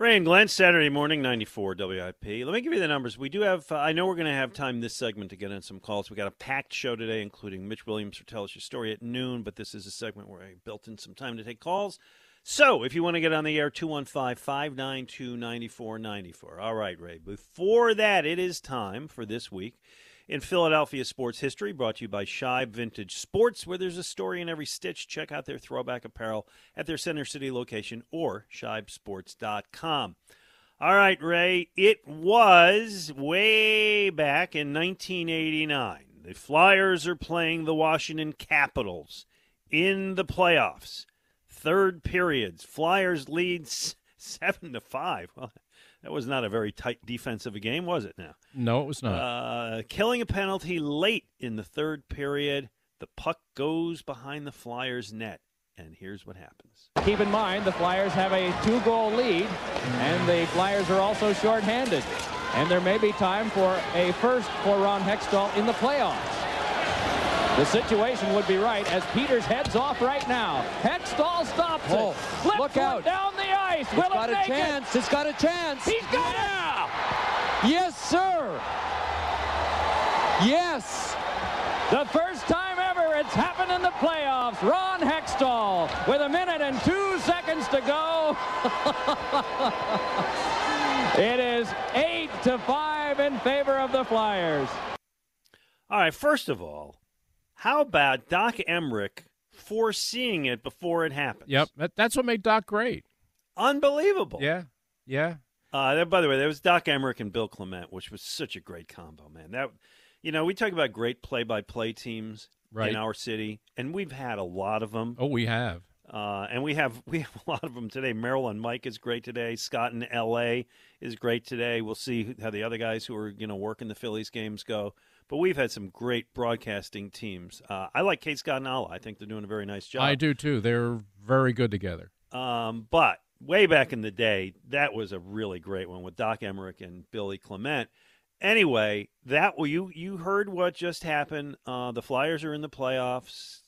Ray and Glenn, Saturday morning, 94 WIP. Let me give you the numbers. We do have, uh, I know we're going to have time this segment to get in some calls. we got a packed show today, including Mitch Williams for Tell Us Your Story at noon, but this is a segment where I built in some time to take calls. So if you want to get on the air, 215 592 9494. All right, Ray. Before that, it is time for this week in Philadelphia sports history, brought to you by Shibe Vintage Sports, where there's a story in every stitch. Check out their throwback apparel at their Center City location or shibesports.com. All right, Ray, it was way back in 1989. The Flyers are playing the Washington Capitals in the playoffs. Third periods. Flyers leads 7 to 5. Well, that was not a very tight defensive a game, was it? Now, no, it was not. Uh, killing a penalty late in the third period. The puck goes behind the Flyers' net, and here's what happens. Keep in mind the Flyers have a two-goal lead, and the Flyers are also shorthanded, and there may be time for a first for Ron Hextall in the playoffs. The situation would be right as Peters heads off right now. Hextall stops oh, it. Flip look out. down the ice. It's Will got it a make chance. It? It's got a chance. He's got yeah. it. Yes, sir. Yes. The first time ever it's happened in the playoffs. Ron Hextall with a minute and two seconds to go. it is eight to five in favor of the Flyers. All right, first of all, how about Doc Emrick foreseeing it before it happened? Yep, that, that's what made Doc great. Unbelievable. Yeah, yeah. Uh, by the way, there was Doc Emrick and Bill Clement, which was such a great combo, man. That, you know, we talk about great play-by-play teams right. in our city, and we've had a lot of them. Oh, we have. Uh, and we have we have a lot of them today. Merrill and Mike is great today. Scott in L.A. is great today. We'll see how the other guys who are you know working the Phillies games go. But we've had some great broadcasting teams. Uh, I like Kate Scott and Alaa. I think they're doing a very nice job. I do too. They're very good together. Um, but way back in the day, that was a really great one with Doc Emrick and Billy Clement. Anyway, that well, you you heard what just happened. Uh, the Flyers are in the playoffs.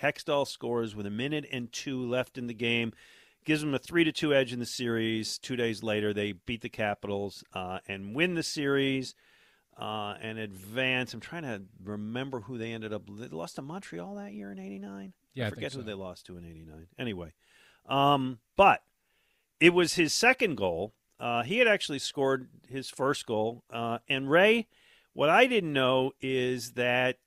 Hextall scores with a minute and two left in the game, gives them a three to two edge in the series. Two days later, they beat the Capitals uh, and win the series uh, and advance. I'm trying to remember who they ended up. They lost to Montreal that year in '89. Yeah, I forget so. who they lost to in '89. Anyway, um, but it was his second goal. Uh, he had actually scored his first goal. Uh, and Ray, what I didn't know is that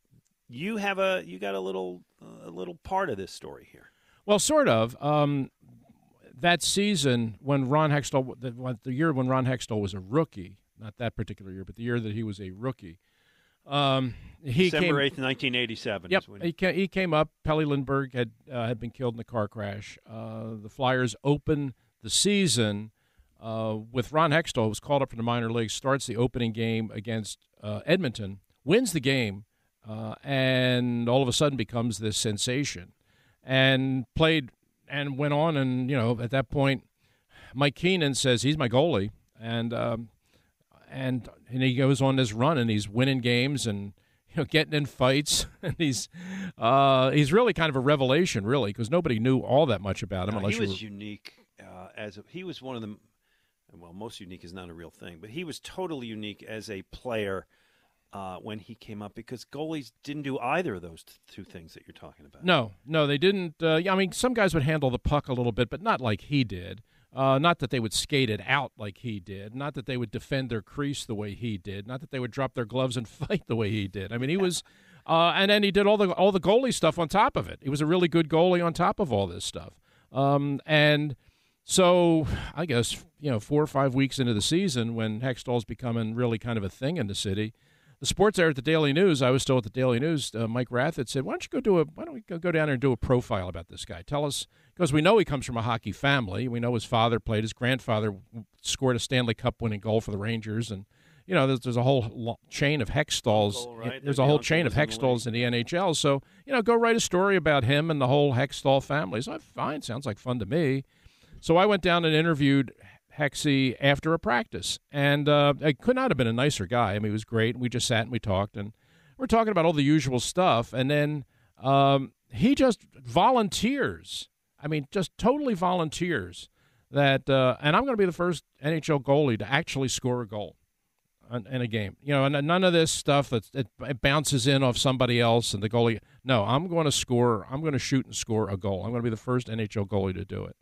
you have a you got a little a little part of this story here. Well, sort of. Um, that season when Ron Hextall, the, the year when Ron Hextall was a rookie, not that particular year, but the year that he was a rookie. Um, he December came, eighth, nineteen eighty seven. Yep, he came, he came up. Pelle Lindbergh had uh, had been killed in the car crash. Uh, the Flyers open the season uh, with Ron Hextall, who was called up from the minor leagues, starts the opening game against uh, Edmonton, wins the game, uh, and all of a sudden becomes this sensation, and played and went on, and you know at that point, Mike Keenan says he's my goalie, and um, and and he goes on this run and he's winning games and you know getting in fights and he's uh, he's really kind of a revelation really because nobody knew all that much about him no, unless he was were... unique uh, as a, he was one of the well most unique is not a real thing but he was totally unique as a player uh, when he came up because goalies didn't do either of those t- two things that you're talking about. No, no, they didn't. Uh, I mean, some guys would handle the puck a little bit, but not like he did. Uh, not that they would skate it out like he did. Not that they would defend their crease the way he did. Not that they would drop their gloves and fight the way he did. I mean, he was, uh, and then he did all the all the goalie stuff on top of it. He was a really good goalie on top of all this stuff. Um, and so I guess you know four or five weeks into the season, when Hextall's becoming really kind of a thing in the city, the sports editor at the Daily News, I was still at the Daily News, uh, Mike Rathet said, "Why don't you go do a Why don't we go down there and do a profile about this guy? Tell us because we know he comes from a hockey family. We know his father played. His grandfather scored a Stanley Cup winning goal for the Rangers, and you know there's, there's a whole chain of Hextalls. right? There's The a whole chain of was in the Hextalls in the NHL. So you know, go write a story about him and the whole Hextall family. So fine, sounds like fun to me. So I went down and interviewed Hexy after a practice, and uh, I could not have been a nicer guy. I mean, he was great. We just sat and we talked, and we're talking about all the usual stuff, and then um, he just volunteers. I mean, just totally volunteers that, uh, and I'm going to be the first NHL goalie to actually score a goal in, in a game. You know, and none of this stuff that it, it bounces in off somebody else and the goalie. No, I'm going to score. I'm going to shoot and score a goal. I'm going to be the first NHL goalie to do it.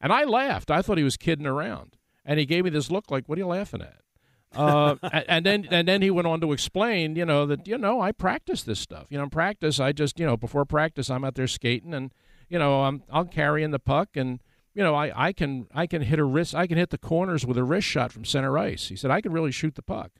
And I laughed. I thought he was kidding around, and he gave me this look like, "What are you laughing at?" uh, and then and then he went on to explain, you know, that you know I practice this stuff. You know, in practice, I just you know before practice, I'm out there skating, and you know I'm I'll carrying the puck, and you know I, I can I can hit a wrist, I can hit the corners with a wrist shot from center ice. He said I can really shoot the puck.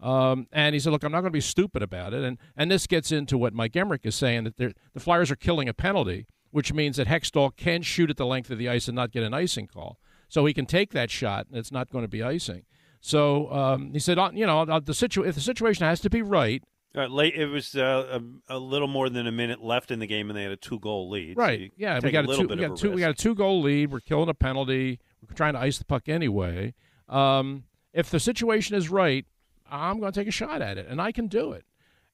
Um, and he said, "Look, I'm not going to be stupid about it." And and this gets into what Mike Emrick is saying that the Flyers are killing a penalty which means that Hextall can shoot at the length of the ice and not get an icing call. So he can take that shot, and it's not going to be icing. So um, he said, uh, you know, the situ- if the situation has to be right. Uh, late, it was uh, a, a, little more than a minute left in the game, and they had a two-goal lead. Right? So yeah, we got a, two, we got, two, we got a two-goal lead. We're killing a penalty. We're trying to ice the puck anyway. Um, if the situation is right, I'm going to take a shot at it, and I can do it.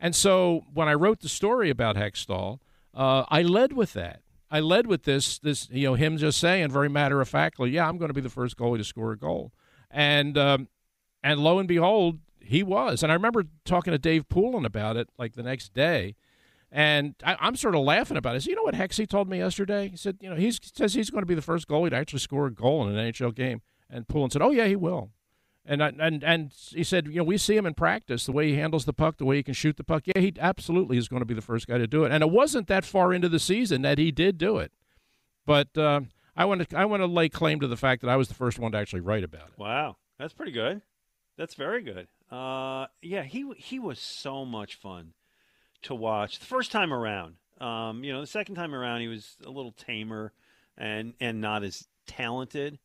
And so when I wrote the story about Hextall, uh, I led with that. I led with this, this you know, him just saying very matter of factly, yeah, I'm going to be the first goalie to score a goal, and um, and lo and behold, he was. And I remember talking to Dave Poulin about it like the next day, and I, am sort of laughing about it. You know what Hexy told me yesterday? He said, you know, he says he's going to be the first goalie to actually score a goal in an NHL game, and Poulin said, oh yeah, he will. And and and he said, you know, we see him in practice, the way he handles the puck, the way he can shoot the puck. Yeah, he absolutely is going to be the first guy to do it. And it wasn't that far into the season that he did do it. But uh, I want to I want to lay claim to the fact that I was the first one to actually write about it. Wow, that's pretty good. That's very good. Uh, yeah, he he was so much fun to watch the first time around. Um, you know, the second time around he was a little tamer and and not as talented.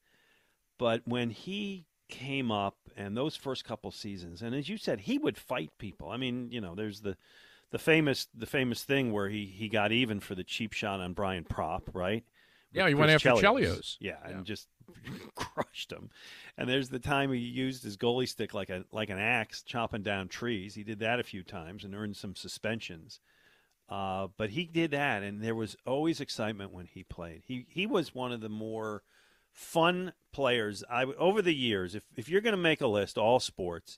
But when he came up and those first couple seasons and as you said he would fight people. I mean you know there's the the famous the famous thing where he he got even for the cheap shot on brian propp right? With yeah he went after Chelios. Yeah, yeah, and just crushed him. And there's the time he used his goalie stick like a like an axe chopping down trees. He did that a few times and earned some suspensions. Uh, but he did that and there was always excitement when he played. He he was one of the more fun players. I over the years, if if you're going to make a list, all sports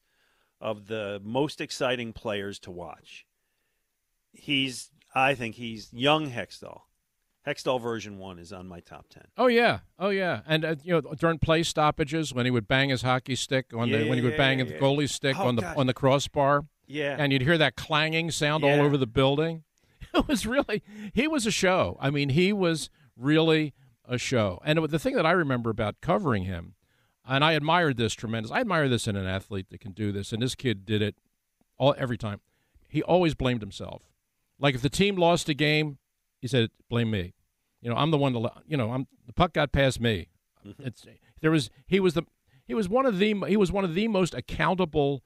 of the most exciting players to watch, he's I think he's young Hextall. Hextall version one is on my top ten. Oh yeah, oh yeah, and uh, you know during play stoppages when he would bang his hockey stick on yeah, the when he would bang yeah, the goalie stick Oh, on the gosh. on the crossbar. Yeah, and you'd hear that clanging sound all over the building. It was really he was a show. I mean, he was really a show. And the thing that I remember about covering him, and I admired this tremendous. I admire this in an athlete that can do this, and this kid did it all every time. He always blamed himself. Like if the team lost a game, he said, "Blame me." You know, I'm the one to. You know, I'm the puck got past me. Mm-hmm. It's there was he was the he was one of the he was one of the most accountable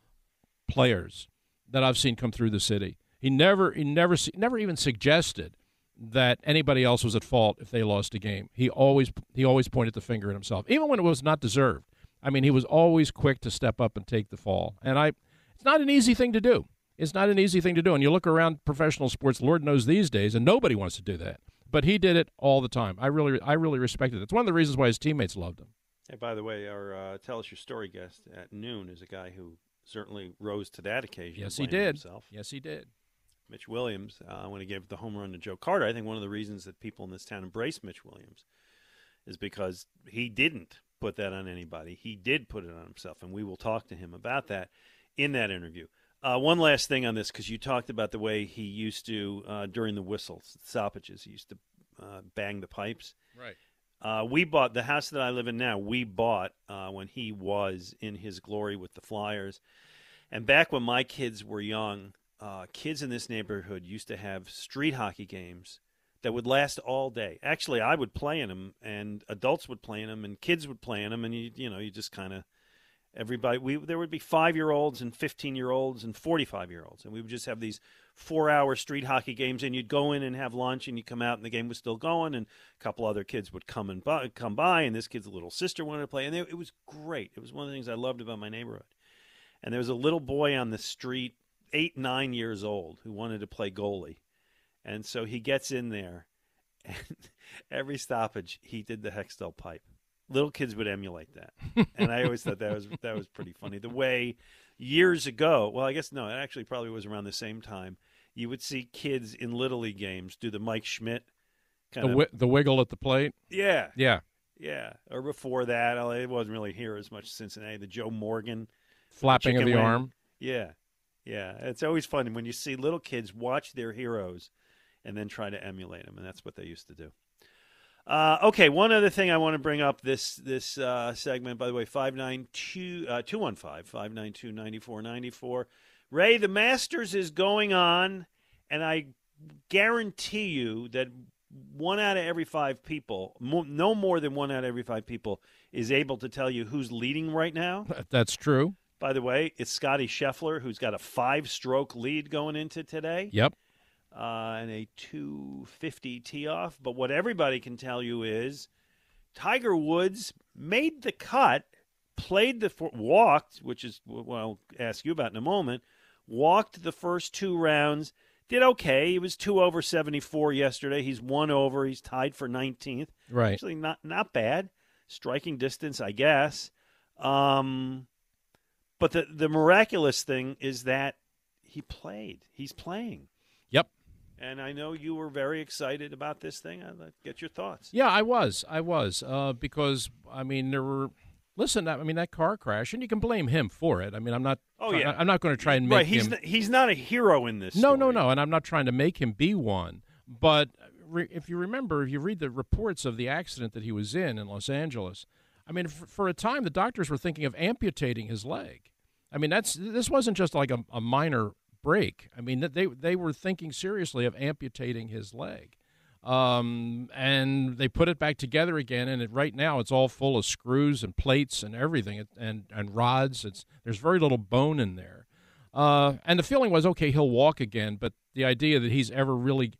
players that I've seen come through the city. He never he never never even suggested that anybody else was at fault if they lost a game. He always he always pointed the finger at himself, even when it was not deserved. I mean, he was always quick to step up and take the fall. And I it's not an easy thing to do. It's not an easy thing to do. And you look around professional sports, Lord knows these days, and nobody wants to do that. But he did it all the time. I really I really respected it. It's one of the reasons why his teammates loved him. Hey, by the way, our uh, tell us your story guest at noon is a guy who certainly rose to that occasion. Yes, he did. Himself. Yes, he did. Mitch Williams, uh, when he gave the home run to Joe Carter, I think one of the reasons that people in this town embrace Mitch Williams is because he didn't put that on anybody. He did put it on himself, and we will talk to him about that in that interview. Uh, one last thing on this, because you talked about the way he used to uh, during the whistles, stoppages. He used to uh, bang the pipes. Right. Uh, we bought the house that I live in now. We bought uh, when he was in his glory with the Flyers, and back when my kids were young, uh, kids in this neighborhood used to have street hockey games that would last all day. Actually, I would play in them, and adults would play in them, and kids would play in them, and you you know you just kind of everybody we there would be five year olds and 15 year olds and 45 year olds and we would just have these four hour street hockey games and you'd go in and have lunch and you come out and the game was still going and a couple other kids would come and by, come by and this kid's little sister wanted to play and they, it was great it was one of the things i loved about my neighborhood and there was a little boy on the street eight nine years old who wanted to play goalie and so he gets in there and every stoppage he did the hextall pipe little kids would emulate that, and I always thought that was that was pretty funny. The way years ago, well, I guess no, it actually probably was around the same time. You would see kids in little league games do the Mike Schmidt kind The, of wi- the wiggle at the plate. yeah Yeah. yeah, or before that, it wasn't really here as much. Cincinnati, the Joe Morgan Flapping of the wing. arm. Yeah, yeah, it's always fun when you see little kids watch their heroes and then try to emulate them, and that's what they used to do. Uh, okay, one other thing I want to bring up this this uh, segment. By the way, five nine two uh, two one five five nine two ninety four ninety four. Ray, the Masters is going on, and I guarantee you that one out of every five people, mo- no more than one out of every five people, is able to tell you who's leading right now. That's true. By the way, it's Scotty Scheffler who's got a five-stroke lead going into today, Yep. uh, and a 250 tee-off. But what everybody can tell you is Tiger Woods made the cut, played the walked, which is what I'll ask you about in a moment. Walked the first two rounds, did okay. He was two over 74 yesterday. He's one over. He's tied for 19th. Right. Actually, not not bad. Striking distance, I guess. Um, but the the miraculous thing is that he played. He's playing, Yep. and I know you were very excited about this thing. I'd like get your thoughts. Yeah, I was. I was uh, because I mean there were. Listen, I mean that car crash, and you can blame him for it. I mean, I'm not. Oh, yeah. I'm not going to try and make right? He's him. n- he's not a hero in this. No, no, story. no, and I'm not trying to make him be one. But re- if you remember, if you read the reports of the accident that he was in in Los Angeles, I mean, for, for a time the doctors were thinking of amputating his leg. I mean, that's this wasn't just like a, a minor break. I mean, they they were thinking seriously of amputating his leg. Um, and they put it back together again, and it, right now it's all full of screws and plates and everything, and and rods. It's there's very little bone in there. Uh, and the feeling was, okay, he'll walk again, but the idea that he's ever really,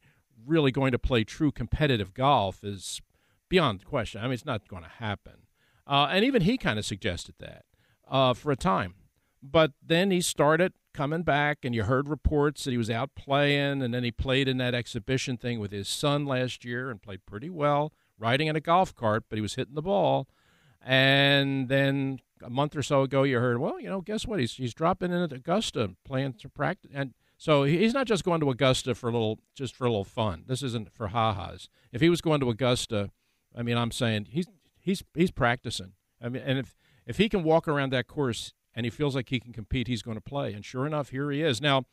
really going to play true competitive golf is beyond question. I mean, it's not going to happen. Uh, and even he kind of suggested that uh, for a time. But then he started coming back, and you heard reports that he was out playing, and then he played in that exhibition thing with his son last year and played pretty well, riding in a golf cart, but he was hitting the ball. And then a month or so ago, you heard, well, you know, guess what? He's he's dropping in at Augusta, playing to practice, and so he's not just going to Augusta for a little, just for a little fun. This isn't for ha-has. If he was going to Augusta, I mean, I'm saying he's he's he's practicing. I mean, and if if he can walk around that course and he feels like he can compete, he's going to play. And sure enough, here he is. Now,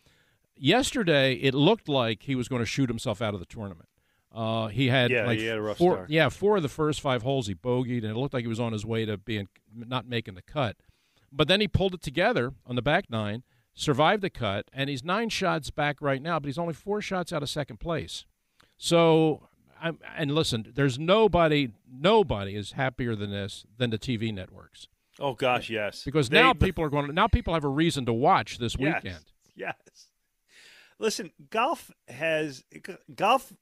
yesterday it looked like he was going to shoot himself out of the tournament. Uh, he had Yeah, like he had a rough four, start. yeah, four of the first five holes he bogeyed, and it looked like he was on his way to being not making the cut. But then he pulled it together on the back nine, survived the cut, and he's nine shots back right now, but he's only four shots out of second place. So, I'm, and listen, there's nobody, nobody is happier than this than the TV networks Oh gosh, yes. because They- now people are going. to Now people have a reason to watch this Yes, weekend. Yes. Listen, golf has golf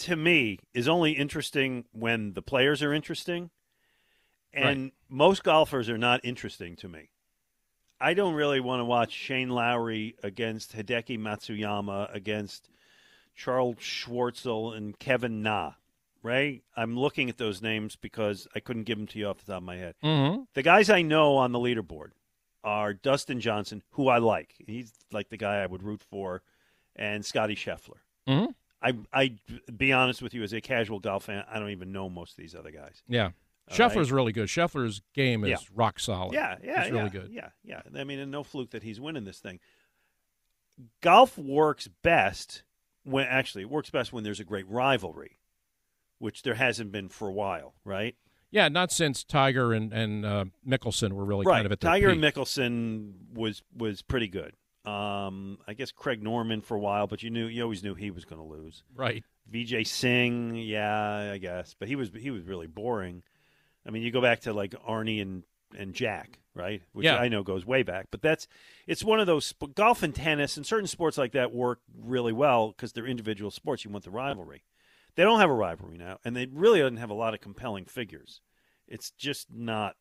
to me is only interesting when the players are interesting, and most golfers are not interesting to me. I don't really want to watch Shane Lowry against Hideki Matsuyama against Charles Schwartzel and Kevin Na. Right? I'm looking at those names because I couldn't give them to you off the top of my head. Mm-hmm. The guys I know on the leaderboard are Dustin Johnson, who I like. He's like the guy I would root for, and Scotty Scheffler. Mhm. I I be honest with you, as a casual golf fan, I don't even know most of these other guys. Yeah. All Scheffler's right? really good. Scheffler's game is Yeah. rock solid. Yeah, yeah, He's really good. Yeah, yeah. I mean, and no fluke that he's winning this thing. Golf works best when actually it works best when there's a great rivalry, which there hasn't been for a while, right? Yeah, not since Tiger and and uh, Mickelson were really right. kind of at their Tiger peak. and Mickelson was was pretty good. Um, I guess Greg Norman for a while, but you knew you always knew he was going to lose. Right. Vijay Singh, yeah, I guess, but he was he was really boring. I mean, you go back to like Arnie and and Jack, right? Which Yeah. I know goes way back, but that's it's one of those golf and tennis and certain sports like that work really well because they're individual sports. You want the rivalry. They don't have a rivalry now, and they really don't have a lot of compelling figures. It's just not.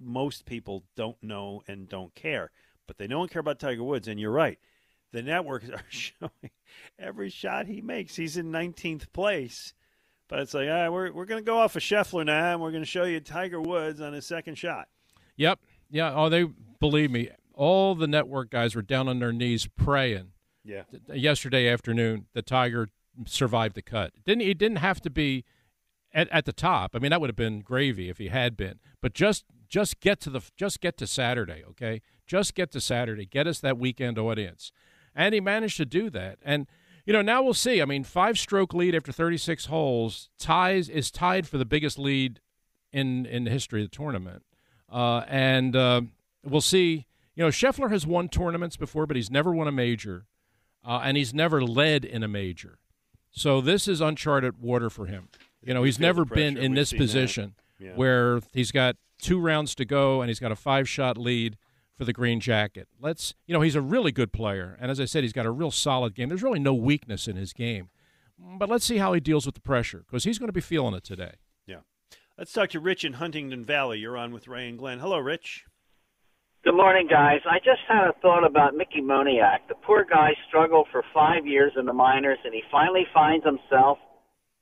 Most people don't know and don't care, but they don't care about Tiger Woods. And you're right. The networks are showing every shot he makes. He's in 19th place. But it's like, ah, we're, we're going to go off of Scheffler now, and we're going to show you Tiger Woods on his second shot. Yep. Yeah. Oh, they believe me. All the network guys were down on their knees praying Yeah. yesterday afternoon the Tiger survived the cut. Didn't he? Didn't have to be at, at the top. I mean, that would have been gravy if he had been. But just just get to the just get to Saturday, okay? Just get to Saturday. Get us that weekend audience, and he managed to do that. And you know, now we'll see. I mean, five stroke lead after 36 holes ties is tied for the biggest lead in in the history of the tournament. Uh, and uh, we'll see. You know, Scheffler has won tournaments before, but he's never won a major, uh, and he's never led in a major. So this is uncharted water for him. You know, he's never been in this position Yeah. where he's got two rounds to go and he's got a five shot lead for the green jacket. Let's, you know, he's a really good player, and as I said, he's got a real solid game. There's really no weakness in his game, but let's see how he deals with the pressure because he's going to be feeling it today. Yeah. Let's talk to Rich in Huntingdon Valley. You're on with Ray and Glenn. Hello, Rich. Good morning, guys. I just had a thought about Mickey Moniak. The poor guy struggled for five years in the minors, and he finally finds himself.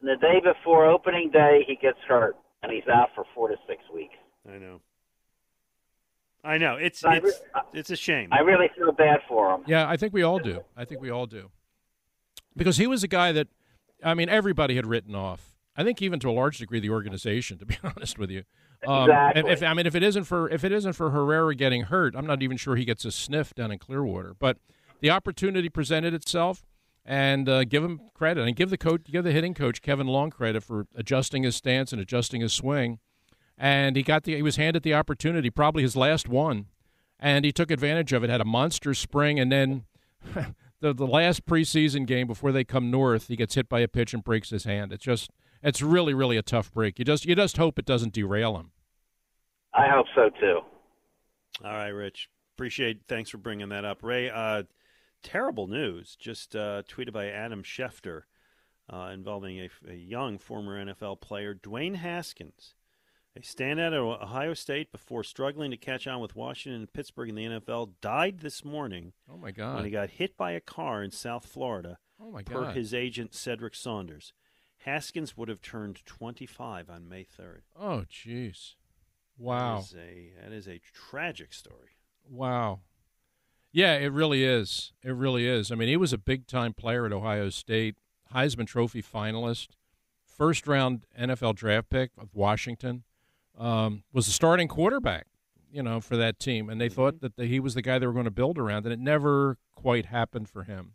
And the day before opening day, he gets hurt, and he's out for four to six weeks. I know. I know. It's I it's re- it's a shame. I really feel bad for him. Yeah, I think we all do. I think we all do. Because he was a guy that, I mean, everybody had written off. I think even to a large degree, the organization, to be honest with you. Um, Exactly. If, I mean, if it isn't for if it isn't for Herrera getting hurt, I'm not even sure he gets a sniff down in Clearwater. But the opportunity presented itself, and uh, give him credit, and give the coach, give the hitting coach Kevin Long credit for adjusting his stance and adjusting his swing. And he got the he was handed the opportunity, probably his last one, and he took advantage of it. Had a monster spring, and then the the last preseason game before they come north, he gets hit by a pitch and breaks his hand. It's just it's really really a tough break. You just you just hope it doesn't derail him. I hope so too. All right, Rich. Appreciate. Thanks for bringing that up, Ray. Uh, terrible news. Just uh, tweeted by Adam Schefter uh, involving a, a young former NFL player, Dwayne Haskins. A standout at Ohio State before struggling to catch on with Washington and Pittsburgh in the NFL died this morning Oh my God! when he got hit by a car in South Florida. Oh my God! per god! his agent Cedric Saunders. Haskins would have turned 25 on May 3rd. Oh jeez! Wow! That is a, that is a tragic story. Wow. Yeah, it really is. It really is. I mean, he was a big time player at Ohio State, Heisman Trophy finalist, first round NFL draft pick of Washington, um, was the starting quarterback, you know, for that team. And they thought that the, he was the guy they were going to build around, and it never quite happened for him.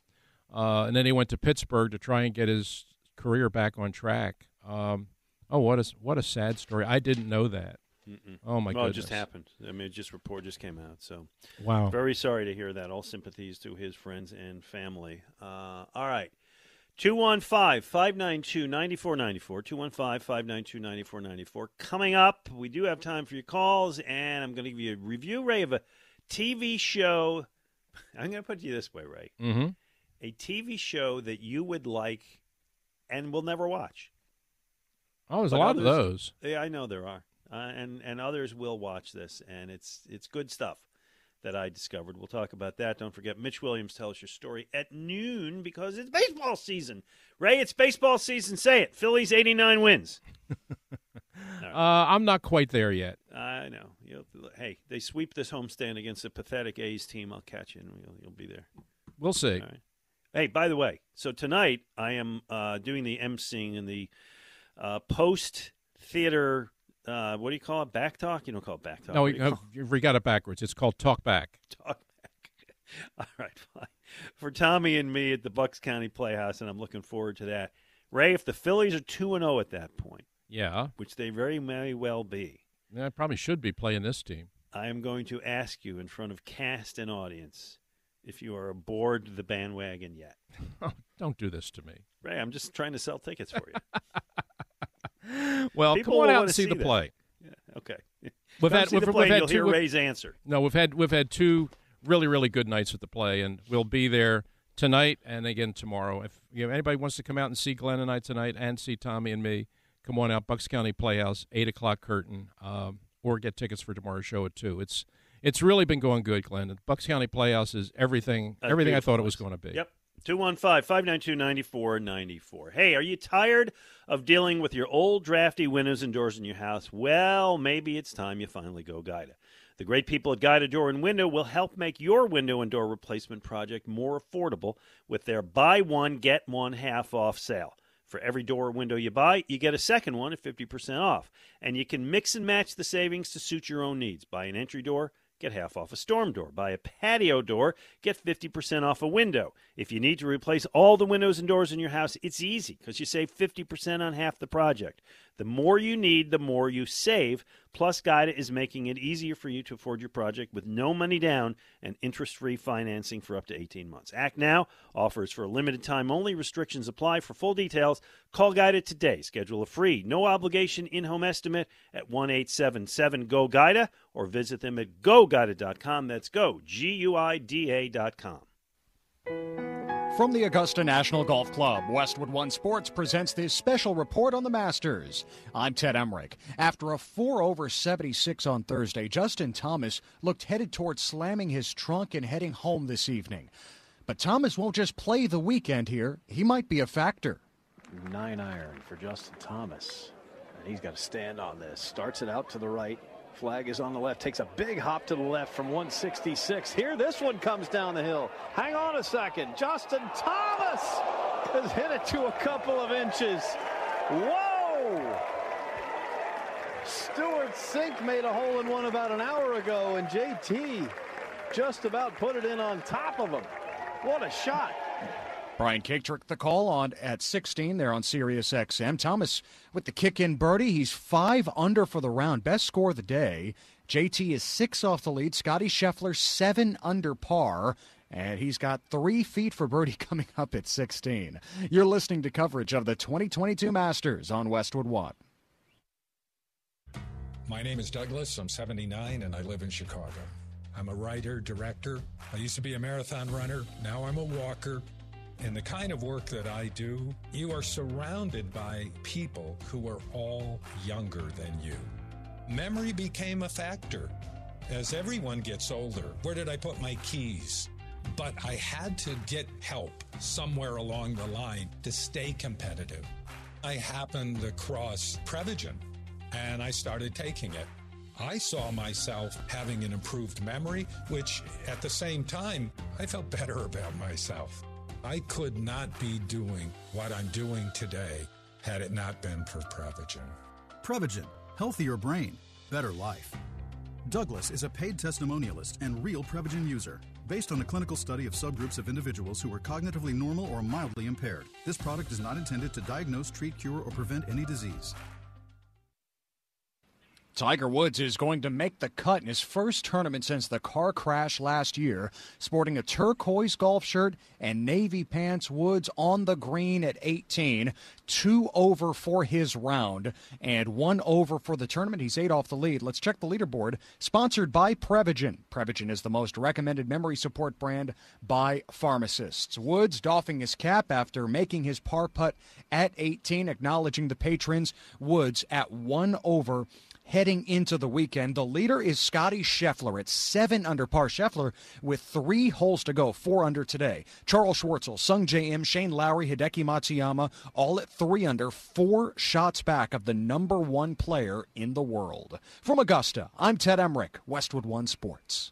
Uh, and then he went to Pittsburgh to try and get his career back on track. Um, oh, what a what a sad story! I didn't know that. Mm-mm. Oh my well, goodness! it just happened. I mean, it just report just came out. So Wow. very sorry to hear that. All sympathies to his friends and family. Uh, all right. 215 592 9494. 215 592 9494. Coming up, we do have time for your calls, and I'm going to give you a review, Ray, of a TV show. I'm going to put you this way, Ray. Mm-hmm. A TV show that you would like and will never watch. Oh, there's a But lot of those. Yeah, I know there are, uh, and and others will watch this, and it's it's good stuff that I discovered. We'll talk about that. Don't forget, Mitch Williams tells your story at noon because it's baseball season. Ray, it's baseball season. Say it. Phillies eighty nine wins. Uh, I'm not quite there yet. I know. You'll, hey, they sweep this homestand against a pathetic A's team. I'll catch you, and you'll, you'll be there. We'll see. All right. Hey, by the way, so tonight I am uh, doing the emceeing in the uh, post theater Uh, what do you call it? Back talk? You don't call it back talk. No, we, we got it backwards. It's called Talk Back. talk back. All right, fine. For Tommy and me at the Bucks County Playhouse, and I'm looking forward to that. Ray, if the Phillies are two and zero at that point, Yeah, which they very may well be, I probably should be playing this team. I am going to ask you in front of cast and audience if you are aboard the bandwagon yet. Oh, don't do this to me. Ray, I'm just trying to sell tickets for you. Well, People come on out and see, see the that. play. Yeah, okay. We've Come had we've, the we've had you'll two hear Ray's answer. No, we've had we've had two really really good nights at the play, and we'll be there tonight and again tomorrow. If you know, anybody wants to come out and see Glenn and I tonight, and see Tommy and me, come on out. Bucks County Playhouse, eight o'clock curtain, um, or get tickets for tomorrow's show at two. It's it's really been going good, Glenn. The Bucks County Playhouse is everything That's everything I thought it was going to be. Yep. 215 592 9494. Hey, are you tired of dealing with your old drafty windows and doors in your house? Well, maybe it's time you finally go Guida. The great people at Guida Door and Window will help make your window and door replacement project more affordable with their buy one, get one half off sale. For every door or window you buy, you get a second one at 50% off. And you can mix and match the savings to suit your own needs. Buy an entry door, get half off a storm door. Buy a patio door, get 50% off a window. If you need to replace all the windows and doors in your house, it's easy because you save 50% on half the project. The more you need, the more you save. Plus, Guida is making it easier for you to afford your project with no money down and interest free financing for up to 18 months. Act now. Offers for a limited time only. Restrictions apply. For full details, call Guida today. Schedule a free, no obligation in home estimate at 1 877 GO GUIDA or visit them at goguida.com. That's go, G U I D A.com. From the Augusta National Golf Club, Westwood One Sports presents this special report on the Masters. I'm Ted Emmerich. After a 4 over 76 on Thursday, Justin Thomas looked headed towards slamming his trunk and heading home this evening. But Thomas won't just play the weekend here, he might be a factor. Nine iron for Justin Thomas. And he's got to stand on this. Starts it out to the right. Flag is on the left. Takes a big hop to the left from 166. Here, this one comes down the hill. Hang on a second. Justin Thomas has hit it to a couple of inches. Whoa! Stewart Cink made a hole in one about an hour ago, and JT just about put it in on top of him. What a shot! Brian Katrek the call on at 16 there on Sirius XM. Thomas with the kick in birdie. He's five under for the round. Best score of the day. JT is six off the lead. Scotty Scheffler seven under par. And he's got three feet for birdie coming up at 16. You're listening to coverage of the 2022 Masters on Westwood One. My name is Douglas. I'm 79 and I live in Chicago. I'm a writer, director. I used to be a marathon runner. Now I'm a walker. In the kind of work that I do, you are surrounded by people who are all younger than you. Memory became a factor. As everyone gets older, where did I put my keys? But I had to get help somewhere along the line to stay competitive. I happened across Prevagen and I started taking it. I saw myself having an improved memory, which at the same time, I felt better about myself. I could not be doing what I'm doing today had it not been for Prevagen. Prevagen, healthier brain, better life. Douglas is a paid testimonialist and real Prevagen user. Based on a clinical study of subgroups of individuals who were cognitively normal or mildly impaired, this product is not intended to diagnose, treat, cure, or prevent any disease. Tiger Woods is going to make the cut in his first tournament since the car crash last year, sporting a turquoise golf shirt and navy pants. Woods on the green at 18, two over for his round, and one over for the tournament. He's eight off the lead. Let's check the leaderboard. Sponsored by Prevagen. Prevagen is the most recommended memory support brand by pharmacists. Woods doffing his cap after making his par putt at 18, acknowledging the patrons. Woods at one over heading into the weekend. The leader is Scotty Scheffler at seven under par. Scheffler with three holes to go, four under today. Charles Schwartzel, Sungjae Im, Shane Lowry, Hideki Matsuyama, all at three under, four shots back of the number one player in the world. From Augusta, I'm Ted Emmerich, Westwood One Sports.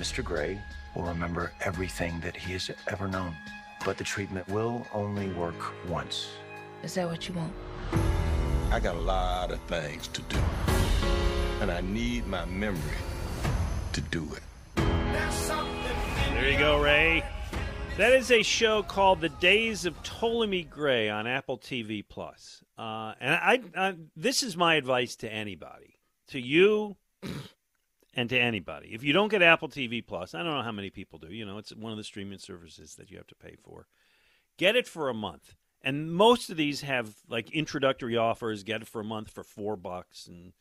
Mr. Gray will remember everything that he has ever known, but the treatment will only work once. Is that what you want? I got a lot of things to do, and I need my memory to do it. There you go, Ray. That is a show called The Days of Ptolemy Gray on Apple TV Plus. Uh, and I, I, this is my advice to anybody, to you, and to anybody. If you don't get Apple TV Plus, I don't know how many people do. You know, it's one of the streaming services that you have to pay for. Get it for a month. And most of these have like introductory offers. Get it for a month for four bucks, and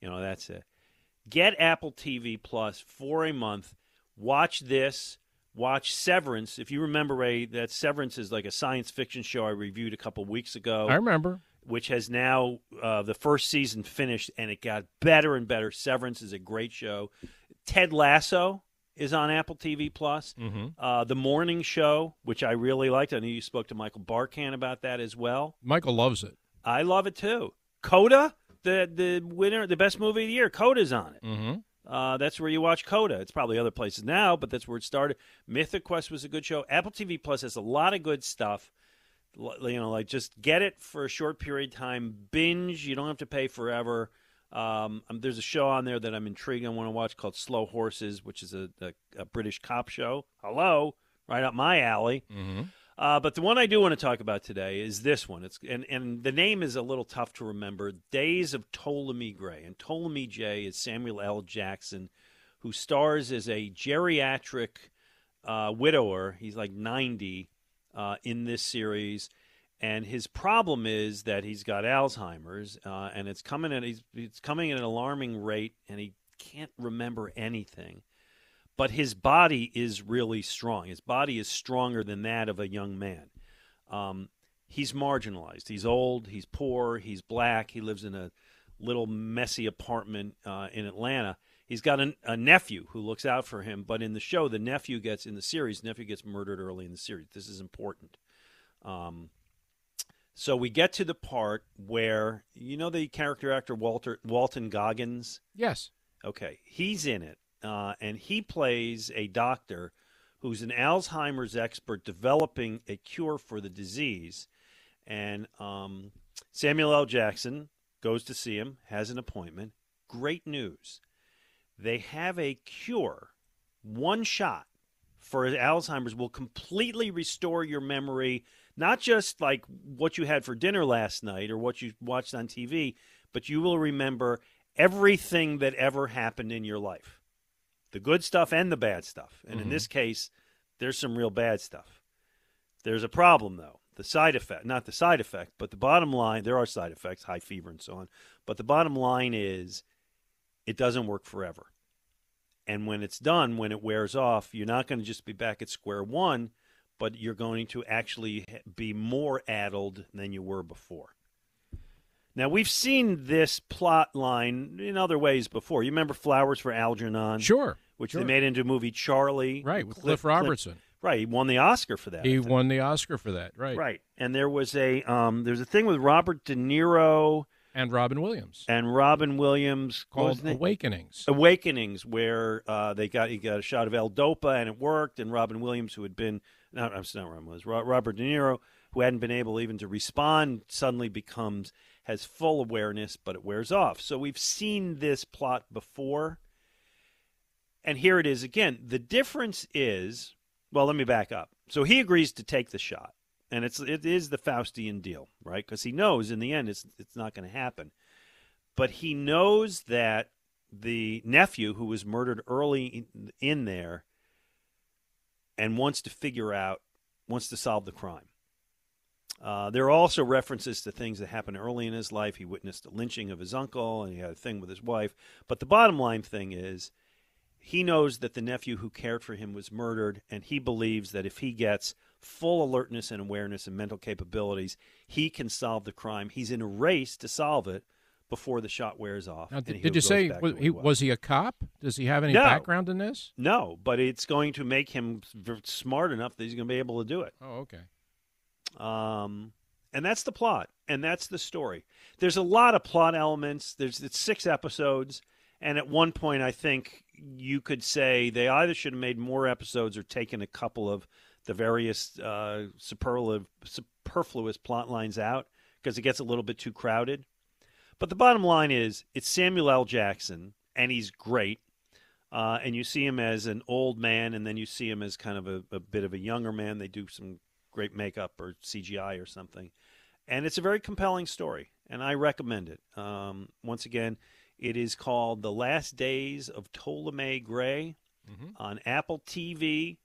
you know that's it. Get Apple TV Plus for a month. Watch this. Watch Severance. If you remember, Ray, that Severance is like a science fiction show I reviewed a couple weeks ago. I remember which has now uh, the first season finished and it got better and better. Severance is a great show. Ted Lasso is on Apple TV Plus. Mm-hmm. Uh, the Morning Show, which I really liked. I know you spoke to Michael Barkann about that as well. Michael loves it. I love it too. Coda, the the winner, the best movie of the year. Coda's on it. Mm-hmm. Uh, that's where you watch Coda. It's probably other places now, but that's where it started. Mythic Quest was a good show. Apple TV Plus has a lot of good stuff you know, like just get it for a short period of time, binge. You don't have to pay forever. Um, um, there's a show on there that I'm intrigued. I want to watch called Slow Horses, which is a, a, a British cop show. Hello, right up my alley. Mm-hmm. Uh, but the one I do want to talk about today is this one. It's and, and the name is a little tough to remember. Days of Ptolemy Gray, and Ptolemy J is Samuel L. Jackson, who stars as a geriatric uh, widower. He's like 90 uh, in this series. And his problem is that he's got Alzheimer's, uh, and it's coming at it's coming at an alarming rate, and he can't remember anything. But his body is really strong. His body is stronger than that of a young man. Um, he's marginalized. He's old. He's poor. He's black. He lives in a little messy apartment uh, in Atlanta. He's got a, a, nephew who looks out for him, but in the show, the nephew gets in the series. Nephew gets murdered early in the series. This is important. Um, so we get to the part where you know the character actor Walter Walton Goggins. Yes. Okay, he's in it, uh, and he plays a doctor who's an Alzheimer's expert developing a cure for the disease. And um, Samuel L. Jackson goes to see him, has an appointment. Great news they have a cure, one shot for Alzheimer's will completely restore your memory, not just like what you had for dinner last night or what you watched on TV, but you will remember everything that ever happened in your life the good stuff and the bad stuff. And mm-hmm. in this case, there's some real bad stuff. There's a problem, though. The side effect, not the side effect, but the bottom line, there are side effects, high fever and so on. But the bottom line is it doesn't work forever. And when it's done, when it wears off, you're not going to just be back at square one, but you're going to actually be more addled than you were before. Now we've seen this plot line in other ways before. You remember Flowers for Algernon? Sure. Which sure. they made into a movie Charlie. Right, with Cliff Robertson. right, he won the Oscar for that. He won the Oscar for that. Right. Right. And there was a um there's a thing with Robert De Niro And Robin Williams and Robin Williams called? Awakenings. Awakenings, where uh, they got he got a shot of L Dopa and it worked, and Robin Williams, who had been not I'm not Robin Williams, Ro- Robert De Niro, who hadn't been able even to respond, suddenly becomes has full awareness, but it wears off. So we've seen this plot before, and here it is again. The difference is, well, let me back up. So he agrees to take the shot, and it's it is the Faustian deal, right? Because he knows in the end it's it's not going to happen. But he knows that the nephew who was murdered early in, in there and wants to figure out wants to solve the crime. Uh, there are also references to things that happened early in his life. He witnessed the lynching of his uncle and he had a thing with his wife. But the bottom line thing is he knows that the nephew who cared for him was murdered and he believes that if he gets full alertness and awareness and mental capabilities he can solve the crime he's in a race to solve it before the shot wears off. Now, did, did you say was he, was. he a cop? Does he have any No. background in this? No, but it's going to make him smart enough that he's going to be able to do it. Oh, okay. Um, and that's the plot, and that's the story. There's a lot of plot elements. There's it's six episodes, and at one point, I think you could say they either should have made more episodes or taken a couple of the various uh, superlative, superfluous plot lines out because it gets a little bit too crowded. But the bottom line is, it's Samuel L. Jackson, and he's great. Uh, and you see him as an old man, and then you see him as kind of a, a bit of a younger man. They do some great makeup or CGI or something. And it's a very compelling story, and I recommend it. Um, once again, it is called The Last Days of Ptolemy Gray on Apple TV.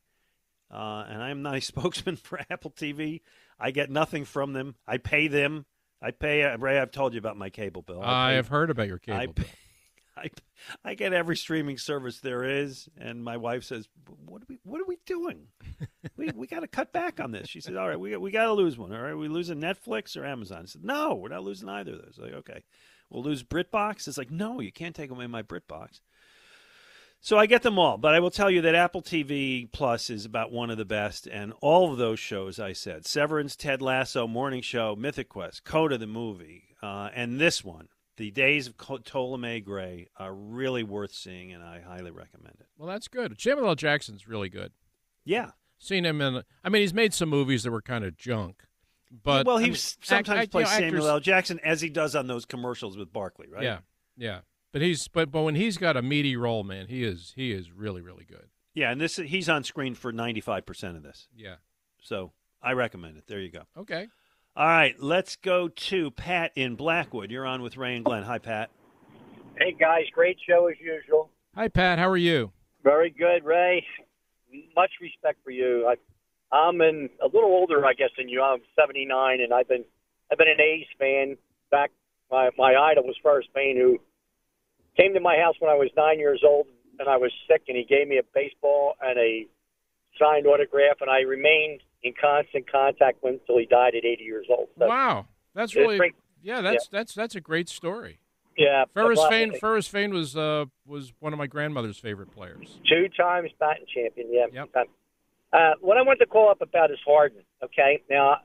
Uh, and I'm not a spokesman for Apple TV. I get nothing from them. I pay them. I pay. uh, Ray, I've told you about my cable bill. I pay- have heard about your cable I, bill. I, I get every streaming service there is, and my wife says, "What are we? What are we doing? we we got to cut back on this." She said, "All right, we we got to lose one. All right, we losing Netflix or Amazon?" I said, "No, we're not losing either of those." Like, okay, we'll lose BritBox. It's like, no, you can't take away my BritBox. So I get them all, but I will tell you that Apple TV Plus is about one of the best, and all of those shows I said: Severance, Ted Lasso, Morning Show, Mythic Quest, Coda the movie, uh, and this one, The Days of Ptolemy Gray, are really worth seeing, and I highly recommend it. Well, that's good. Samuel L. Jackson's really good. Yeah, Seen him in. I mean, he's made some movies that were kind of junk, but well, I he mean, sometimes act- plays you know, Samuel actors- L. Jackson as he does on those commercials with Barkley, right? Yeah, yeah. But he's but but when he's got a meaty role, man, he is he is really really good. yeah, and this he's on screen for ninety five percent of this. Yeah. So I recommend it. There you go. Okay. All right, let's go to Pat in Blackwood. You're on with Ray and Glenn. Hi, Pat. Hey guys, great show as usual. Hi, Pat. How are you? Very good, Ray. Much respect for you. I, I'm in a little older, I guess, than you. I'm 79, and I've been I've been an A's fan. Back, my my idol was Ferris Fain, who came to my house when I was nine years old, and I was sick, and he gave me a baseball and a signed autograph, and I remained in constant contact with him until he died at 80 years old. So, wow, that's really great. yeah. That's that's that's a great story. Yeah, Ferris Fain. Ferris Fain was uh was one of my grandmother's favorite players. Two times batting champion, yeah. Yep. Uh, what I want to call up about is Harden. Okay, now,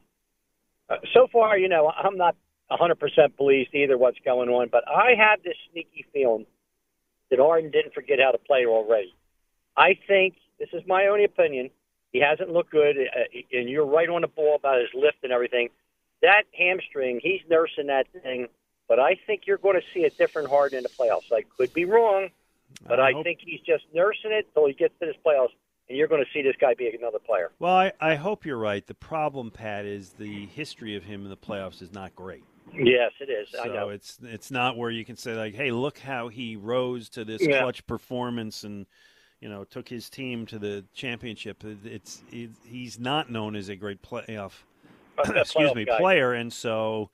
uh, so far, you know, I'm not 100% pleased either what's going on, but I have this sneaky feeling that Harden didn't forget how to play already. I think this is my own opinion. He hasn't looked good, uh, and you're right on the ball about his lift and everything. That hamstring, he's nursing that thing, but I think you're going to see a different Harden in the playoffs. I could be wrong, but I I, think he's just nursing it till he gets to this playoffs, and you're going to see this guy be another player. Well, I, I hope you're right. The problem, Pat, is the history of him in the playoffs is not great. Yes, it is. So I know. it's it's not where you can say like, "Hey, look how he rose to this Yeah. clutch performance and you know took his team to the championship." It's it, he's not known as a great playoff A excuse playoff me guy. player, and so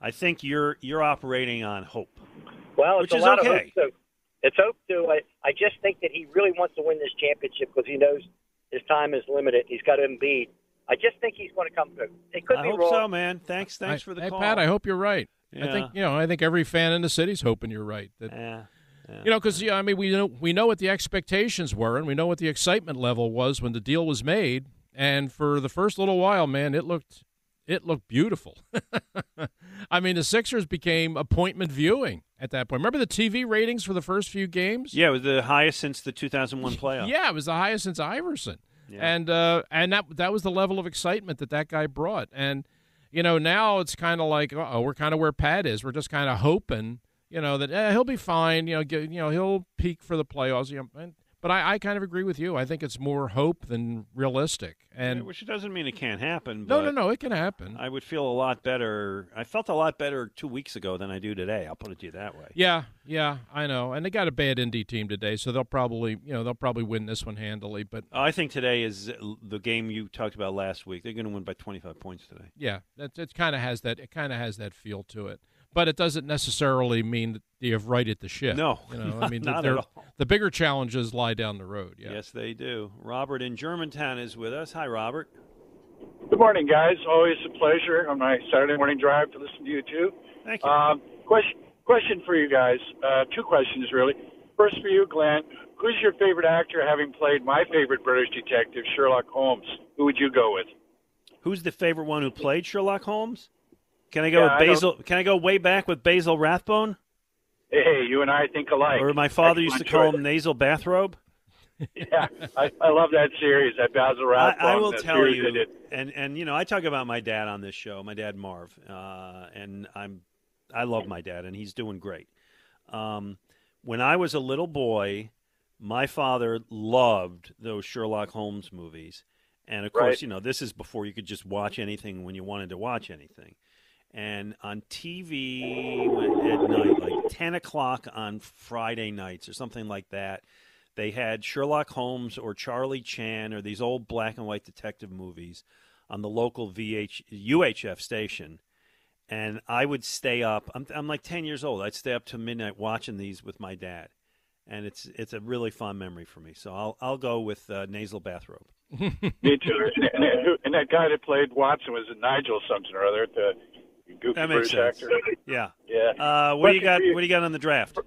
I think you're you're operating on hope. Well, which it's is a lot okay. of hope. It's hope too. I, I just think that he really wants to win this championship because he knows his time is limited. He's got Embiid. I just think he's going to come through. It could I be hope wrong. so, man. Thanks, thanks I- for the hey, call. Pat, I hope you're right. Yeah. I think you know. I think every fan in the city's hoping you're right. That Yeah. yeah. you know, because yeah, I mean, we know we know what the expectations were, and we know what the excitement level was when the deal was made. And for the first little while, man, it looked it looked beautiful. I mean, the Sixers became appointment viewing at that point. Remember the TV ratings for the first few games? Yeah, it was the highest since the 2001 playoff. Yeah, it was the highest since Iverson, And uh, and that that was the level of excitement that that guy brought. And you know, now it's kind of like, oh, we're kind of where Pat is. We're just kind of hoping, you know, that eh, he'll be fine. You know, get, you know, he'll peak for the playoffs. You know, and, but I, I kind of agree with you. I think it's more hope than realistic. And which doesn't mean it can't happen. no, but no, no, it can happen. I would feel a lot better. I felt a lot better two weeks ago than I do today. I'll put it to you that way. Yeah, yeah, I know. And they got a bad indie team today, so they'll probably, you know, they'll probably win this one handily. But oh, I think today is the game you talked about last week. They're going to win by 25 points today. Yeah, that it kind of has that it kind of has that feel to it. But it doesn't necessarily mean that you have righted the ship. No, you know, I mean, not at all. the bigger challenges lie down the road. Yeah. Yes, they do. Robert in Germantown is with us. Hi, Robert. Good morning, guys. Always a pleasure on my Saturday morning drive to listen to you too. Thank you. Um, question, question for you guys. Uh, two questions, really. First for you, Glenn. Who's your favorite actor, having played my favorite British detective, Sherlock Holmes? Who would you go with? Who's the favorite one who played Sherlock Holmes? Can I go Yeah, with Basil? Can I go way back with Basil Rathbone? Hey, you and I think alike. Or my father used to call him nasal bathrobe. Yeah, I, I love that series, that Basil I, Rathbone. I will tell you, and and you know, I talk about my dad on this show. My dad Marv, uh, and I'm I love my dad, and he's doing great. Um, when I was a little boy, my father loved those Sherlock Holmes movies, and of course, Right. you know, this is before you could just watch anything when you wanted to watch anything. And on TV at night, like ten o'clock on Friday nights or something like that, they had Sherlock Holmes or Charlie Chan or these old black and white detective movies on the local VH UHF station. And I would stay up. I'm, I'm like 10 years old. I'd stay up to midnight watching these with my dad. And it's it's a really fond memory for me. So I'll I'll go with uh, nasal bathrobe. Me too. And, and, and that guy that played Watson was Nigel something or other, the goofy That makes British sense. actor. Yeah. Yeah. Uh, what do you got? you. What do you got on the draft?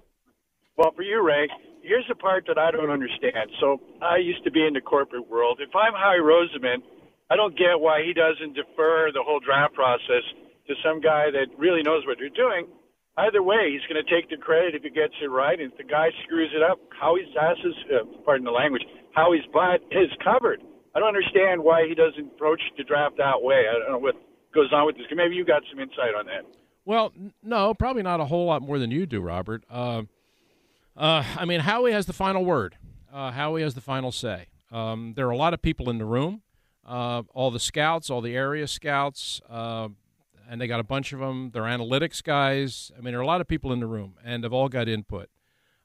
Well, for you, Ray, here's the part that I don't understand. So I used to be in the corporate world. If I'm Howie Roseman, I don't get why he doesn't defer the whole draft process to some guy that really knows what they're doing. Either way, he's going to take the credit if he gets it right. And if the guy screws it up, Howie's ass is, uh, pardon the language, Howie's butt is covered. I don't understand why he doesn't approach the draft that way. I don't know what goes on with this. Maybe you got some insight on that. Well, no, probably not a whole lot more than you do, Robert. Uh, uh, I mean, Howie has the final word. Uh, Howie has the final say. Um, there are a lot of people in the room. Uh, all the scouts, all the area scouts, uh, and they got a bunch of them. They're analytics guys. I mean, there are a lot of people in the room, and they've all got input.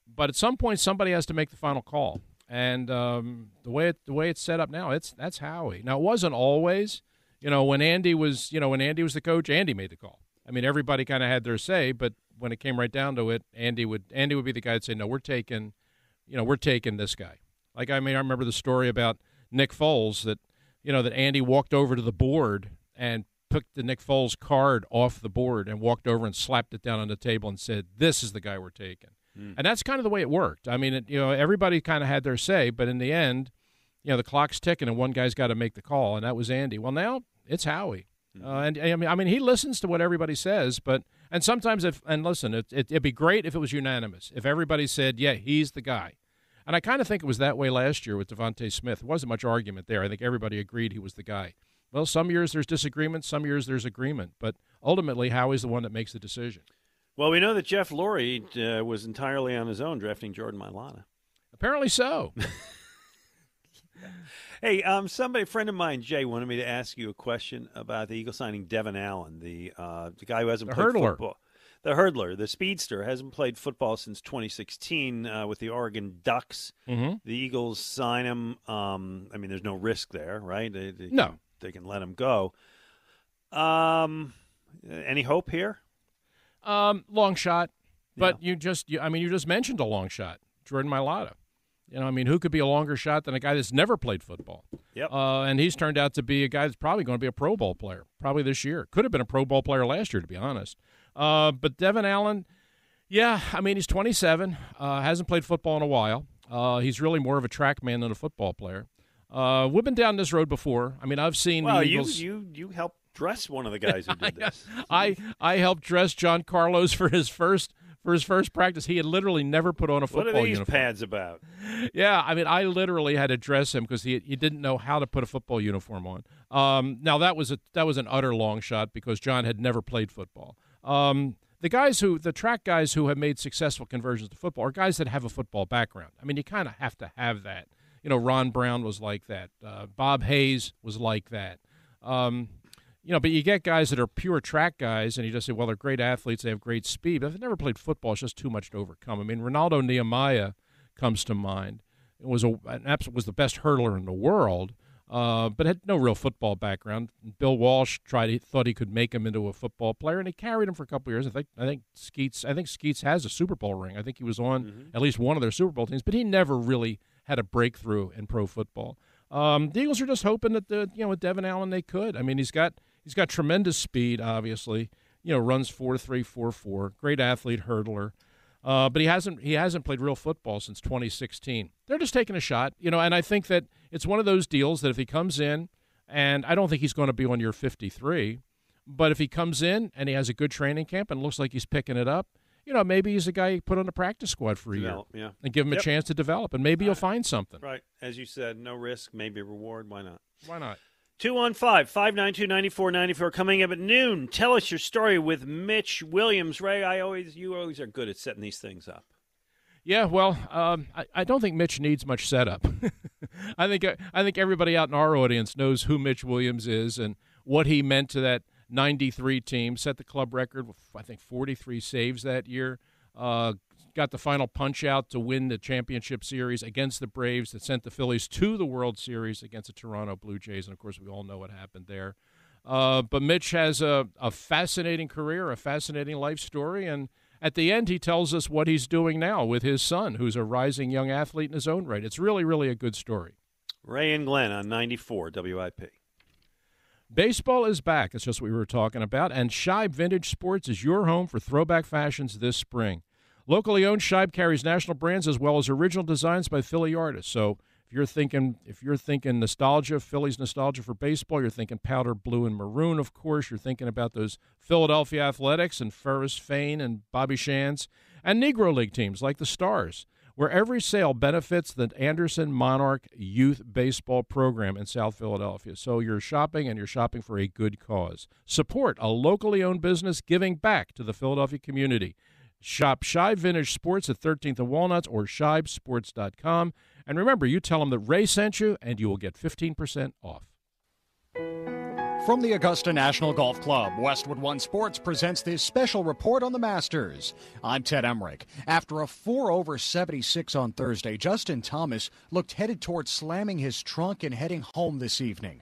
But at some point, somebody has to make the final call. And um, the way it, the way it's set up now, it's that's Howie. Now, it wasn't always. You know, when Andy was, you know, when Andy was the coach, Andy made the call. I mean, everybody kind of had their say, but when it came right down to it, Andy would Andy would be the guy that'd say, "No, we're taking, you know, we're taking this guy." Like I mean, I remember the story about Nick Foles that, you know, that Andy walked over to the board and took the Nick Foles card off the board and walked over and slapped it down on the table and said, "This is the guy we're taking." Hmm. And that's kind of the way it worked. I mean, it, you know, everybody kind of had their say, but in the end, you know, the clock's ticking and one guy's got to make the call, and that was Andy. Well, now it's Howie. Uh, and I mean, I mean, he listens to what everybody says, but and sometimes if and listen, it, it, it'd be great if it was unanimous. If everybody said, "Yeah, he's the guy," and I kind of think it was that way last year with DeVonta Smith. There wasn't much argument there. I think everybody agreed he was the guy. Well, some years there's disagreement, some years there's agreement, but ultimately Howie's the one that makes the decision. Well, we know that Jeff Lurie uh, was entirely on his own drafting Jordan Mailata. Apparently so. Hey, um, somebody, a friend of mine, Jay, wanted me to ask you a question about the Eagles signing Devon Allen, the uh, the guy who hasn't The played hurdler. football. The hurdler, the speedster, hasn't played football since 2016 uh, with the Oregon Ducks. Mhm. The Eagles sign him. Um, I mean, there's no risk there, right? They, they No. can, they can let him go. Um, any hope here? Um, long shot, but you just, you, I mean, you just mentioned a long shot, Jordan Mailata. You know, I mean, who could be a longer shot than a guy that's never played football? Yep. Uh, and he's turned out to be a guy that's probably going to be a Pro Bowl player, probably this year. Could have been a Pro Bowl player last year, to be honest. Uh, but Devon Allen, yeah, I mean he's 27, uh, hasn't played football in a while. Uh, he's really more of a track man than a football player. Uh, we've been down this road before. I mean, I've seen well, the you Eagles. you you helped dress one of the guys who did this. I I helped dress John Carlos for his first for his first practice. He had literally never put on a football uniform. what are these uniform. pads about? Yeah, I mean, I literally had to dress him because he he didn't know how to put a football uniform on. Um, now that was a that was an utter long shot because John had never played football. Um, the guys who the track guys who have made successful conversions to football are guys that have a football background. I mean, you kind of have to have that. You know, Ron Brown was like that. Uh, Bob Hayes was like that. Um, you know, but you get guys that are pure track guys, and you just say, well, they're great athletes, they have great speed, but if they've never played football, it's just too much to overcome. I mean, Renaldo Nehemiah comes to mind. It was a an absolute, was the best hurdler in the world, uh, but had no real football background. Bill Walsh tried, he thought he could make him into a football player, and he carried him for a couple of years. I think I think Skeets I think Skeets has a Super Bowl ring. I think he was on Mm-hmm. at least one of their Super Bowl teams, but he never really had a breakthrough in pro football. Um, the Eagles are just hoping that the you know with Devon Allen they could. I mean, he's got he's got tremendous speed. Obviously, you know, runs four three four four. Great athlete, hurdler. Uh, but he hasn't he hasn't played real football since 2016. They're just taking a shot, you know, and I think that it's one of those deals that if he comes in, and I don't think he's going to be on your 53, but if he comes in and he has a good training camp and looks like he's picking it up, you know, maybe he's a guy you put on the practice squad for a Develop, year yeah. and give him Yep. a chance to develop, and maybe you'll find something. Right, as you said, no risk, maybe reward. Why not? Why not? 215 592 9494 coming up at noon. Tell us your story with Mitch Williams. Ray, I always you always are good at setting these things up. Yeah, well, um, I, I don't think Mitch needs much setup. I think I think everybody out in our audience knows who Mitch Williams is and what he meant to that '93 team. Set the club record with I think 43 saves that year. Uh, got the final punch out to win the championship series against the Braves that sent the Phillies to the World Series against the Toronto Blue Jays, and of course we all know what happened there. Uh, but Mitch has a, a fascinating career, a fascinating life story, and at the end, he tells us what he's doing now with his son, who's a rising young athlete in his own right. It's really, really a good story. Ray and Glenn on 94 WIP. Baseball is back. That's just what we were talking about. And Shibe Vintage Sports is your home for throwback fashions this spring. Locally owned, Shibe carries national brands as well as original designs by Philly artists. So if you're thinking if you're thinking nostalgia, Philly's nostalgia for baseball, you're thinking powder blue and maroon, of course. You're thinking about those Philadelphia Athletics and Ferris Fain and Bobby Shantz and Negro League teams like the Stars, where every sale benefits the Anderson Monarch Youth Baseball Program in South Philadelphia. So you're shopping and you're shopping for a good cause. Support a locally owned business giving back to the Philadelphia community. Shop Shibe Vintage Sports at 13th and Walnuts or shibesports.com. And remember, you tell them that Ray sent you, and you will get 15% off. From the Augusta National Golf Club, Westwood One Sports presents this special report on the Masters. I'm Ted Emmerich. After a 4 over 76 on Thursday, Justin Thomas looked headed towards slamming his trunk and heading home this evening.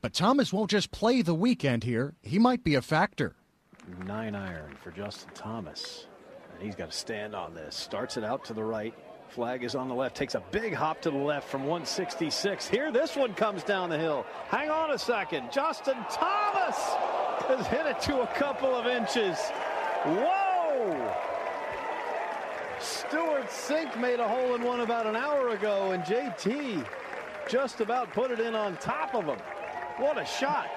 But Thomas won't just play the weekend here, he might be a factor. Nine iron for Justin Thomas. And he's got to stand on this. Starts it out to the right. Flag is on the left. Takes a big hop to the left from 166. Here, this one comes down the hill. Hang on a second. Justin Thomas has hit it to a couple of inches. Whoa! Stewart Cink made a hole in one about an hour ago, and JT just about put it in on top of him. What a shot!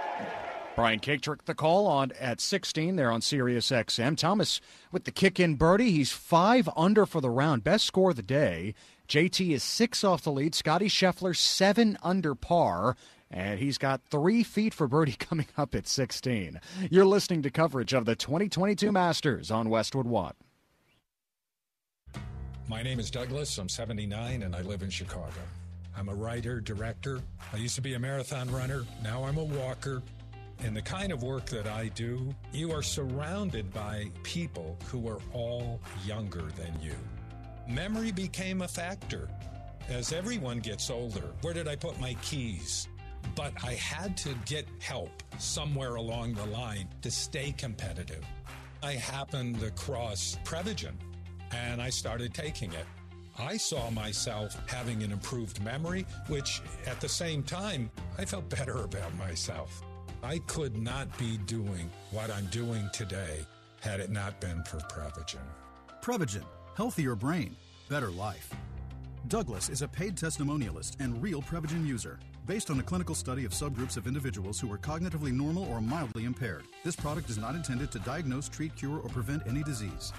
Brian Katrek the call on at 16 there on Sirius XM. Thomas with the kick in birdie. He's five under for the round. Best score of the day. JT is six off the lead. Scotty Scheffler seven under par. And he's got three feet for birdie coming up at 16. You're listening to coverage of the 2022 Masters on Westwood One. My name is Douglas. I'm 79 and I live in Chicago. I'm a writer, director. I used to be a marathon runner. Now I'm a walker. In the kind of work that I do, you are surrounded by people who are all younger than you. Memory became a factor. As everyone gets older, where did I put my keys? But I had to get help somewhere along the line to stay competitive. I happened across Prevagen and I started taking it. I saw myself having an improved memory, which at the same time, I felt better about myself. I could not be doing what I'm doing today had it not been for Prevagen. Prevagen, healthier brain, better life. Douglas is a paid testimonialist and real Prevagen user. Based on a clinical study of subgroups of individuals who are cognitively normal or mildly impaired, this product is not intended to diagnose, treat, cure, or prevent any disease.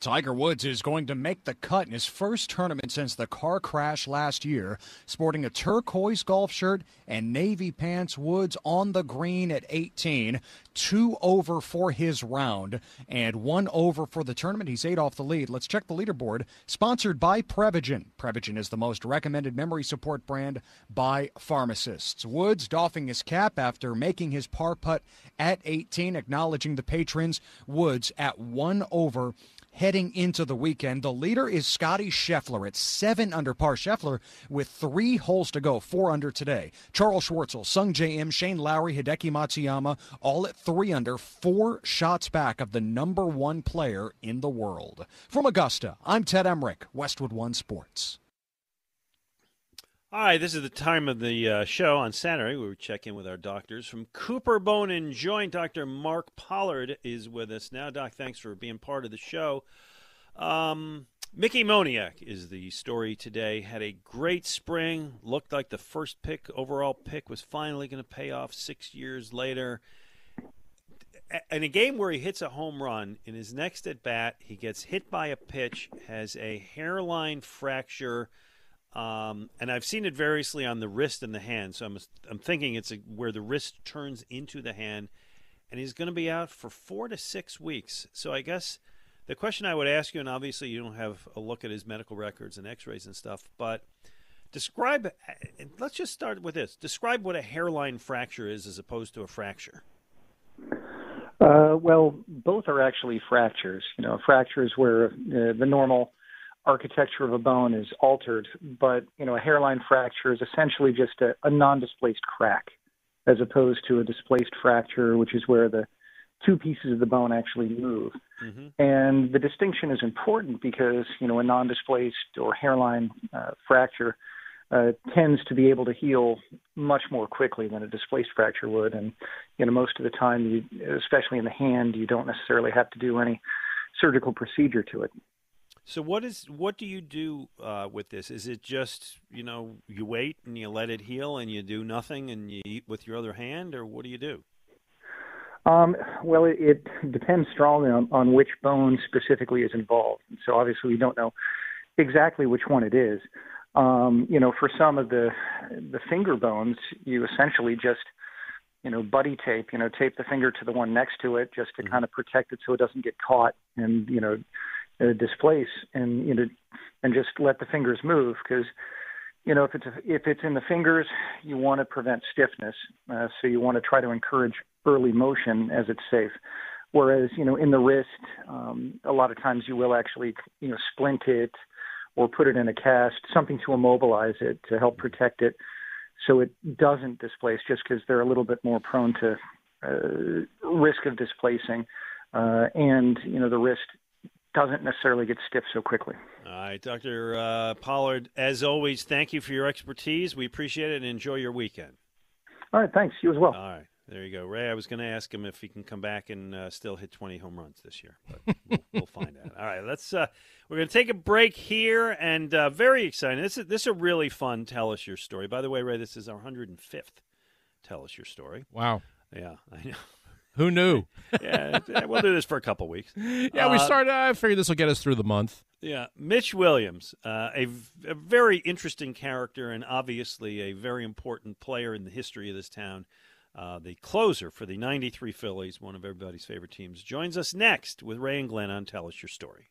Tiger Woods is going to make the cut in his first tournament since the car crash last year, sporting a turquoise golf shirt and navy pants. Woods on the green at 18, two over for his round and one over for the tournament. He's eight off the lead. Let's check the leaderboard. Sponsored by Prevagen. Prevagen is the most recommended memory support brand by pharmacists. Woods doffing his cap after making his par putt at 18, acknowledging the patrons. Woods at one over heading into the weekend. The leader is Scotty Scheffler at seven under par. Scheffler with three holes to go, four under today. Charl Schwartzel, Sungjae Im, Shane Lowry, Hideki Matsuyama, all at three under, four shots back of the number one player in the world. From Augusta, I'm Ted Emmerich, Westwood One Sports. All right, this is the time of the uh, show on Saturday we check in with our doctors. From Cooper Bone and Joint, Dr. Mark Pollard is with us now. Doc, thanks for being part of the show. Um, Mickey Moniak is the story today. Had a great spring. Looked like the first pick, overall pick, was finally going to pay off six years later. In a game where he hits a home run, in his next at bat, he gets hit by a pitch, has a hairline fracture – um, and I've seen it variously on the wrist and the hand. So I'm I'm thinking it's a, where the wrist turns into the hand, and he's going to be out for four to six weeks. So I guess the question I would ask you, and obviously you don't have a look at his medical records and X-rays and stuff, but describe. Let's just start with this. Describe what a hairline fracture is as opposed to a fracture. Uh, well, both are actually fractures. You know, fractures where uh, the normal architecture of a bone is altered, but you know a hairline fracture is essentially just a, a non-displaced crack, as opposed to a displaced fracture, which is where the two pieces of the bone actually move. Mm-hmm. And the distinction is important because you know a non-displaced or hairline uh, fracture uh, tends to be able to heal much more quickly than a displaced fracture would, and you know most of the time, you, especially in the hand, you don't necessarily have to do any surgical procedure to it. So what is what do you do uh, with this? Is it just you know you wait and you let it heal and you do nothing and you eat with your other hand, or what do you do? Um, well, it, it depends strongly on, on which bone specifically is involved. So obviously we don't know exactly which one it is. Um, you know, for some of the the finger bones, you essentially just you know buddy tape. You know, tape the finger to the one next to it just to mm-hmm. kind of protect it so it doesn't get caught and you know uh, displace and you know and just let the fingers move because you know if it's a, if it's in the fingers you want to prevent stiffness uh, so you want to try to encourage early motion as it's safe. Whereas you know in the wrist um, a lot of times you will actually you know splint it or put it in a cast something to immobilize it to help protect it so it doesn't displace just because they're a little bit more prone to uh, risk of displacing uh, and you know the wrist doesn't necessarily get stiff so quickly. All right, Dr. Uh, Pollard, as always, thank you for your expertise. We appreciate it and enjoy your weekend. All right, thanks. You as well. All right, there you go. Ray, I was going to ask him if he can come back and uh, still hit 20 home runs this year, but we'll, we'll find out. All right, let's. Uh, we're going to take a break here, and uh, very exciting. This is this is a really fun. Tell us your story. By the way, Ray, this is our 105th. Tell us your story. Wow. Yeah, I know. Who knew? yeah, we'll do this for a couple weeks. Yeah, we uh, started. I figured this will get us through the month. Yeah, Mitch Williams, uh, a, a very interesting character and obviously a very important player in the history of this town. Uh, the closer for the 93 Phillies, one of everybody's favorite teams, joins us next with Ray and Glenn on Tell Us Your Story.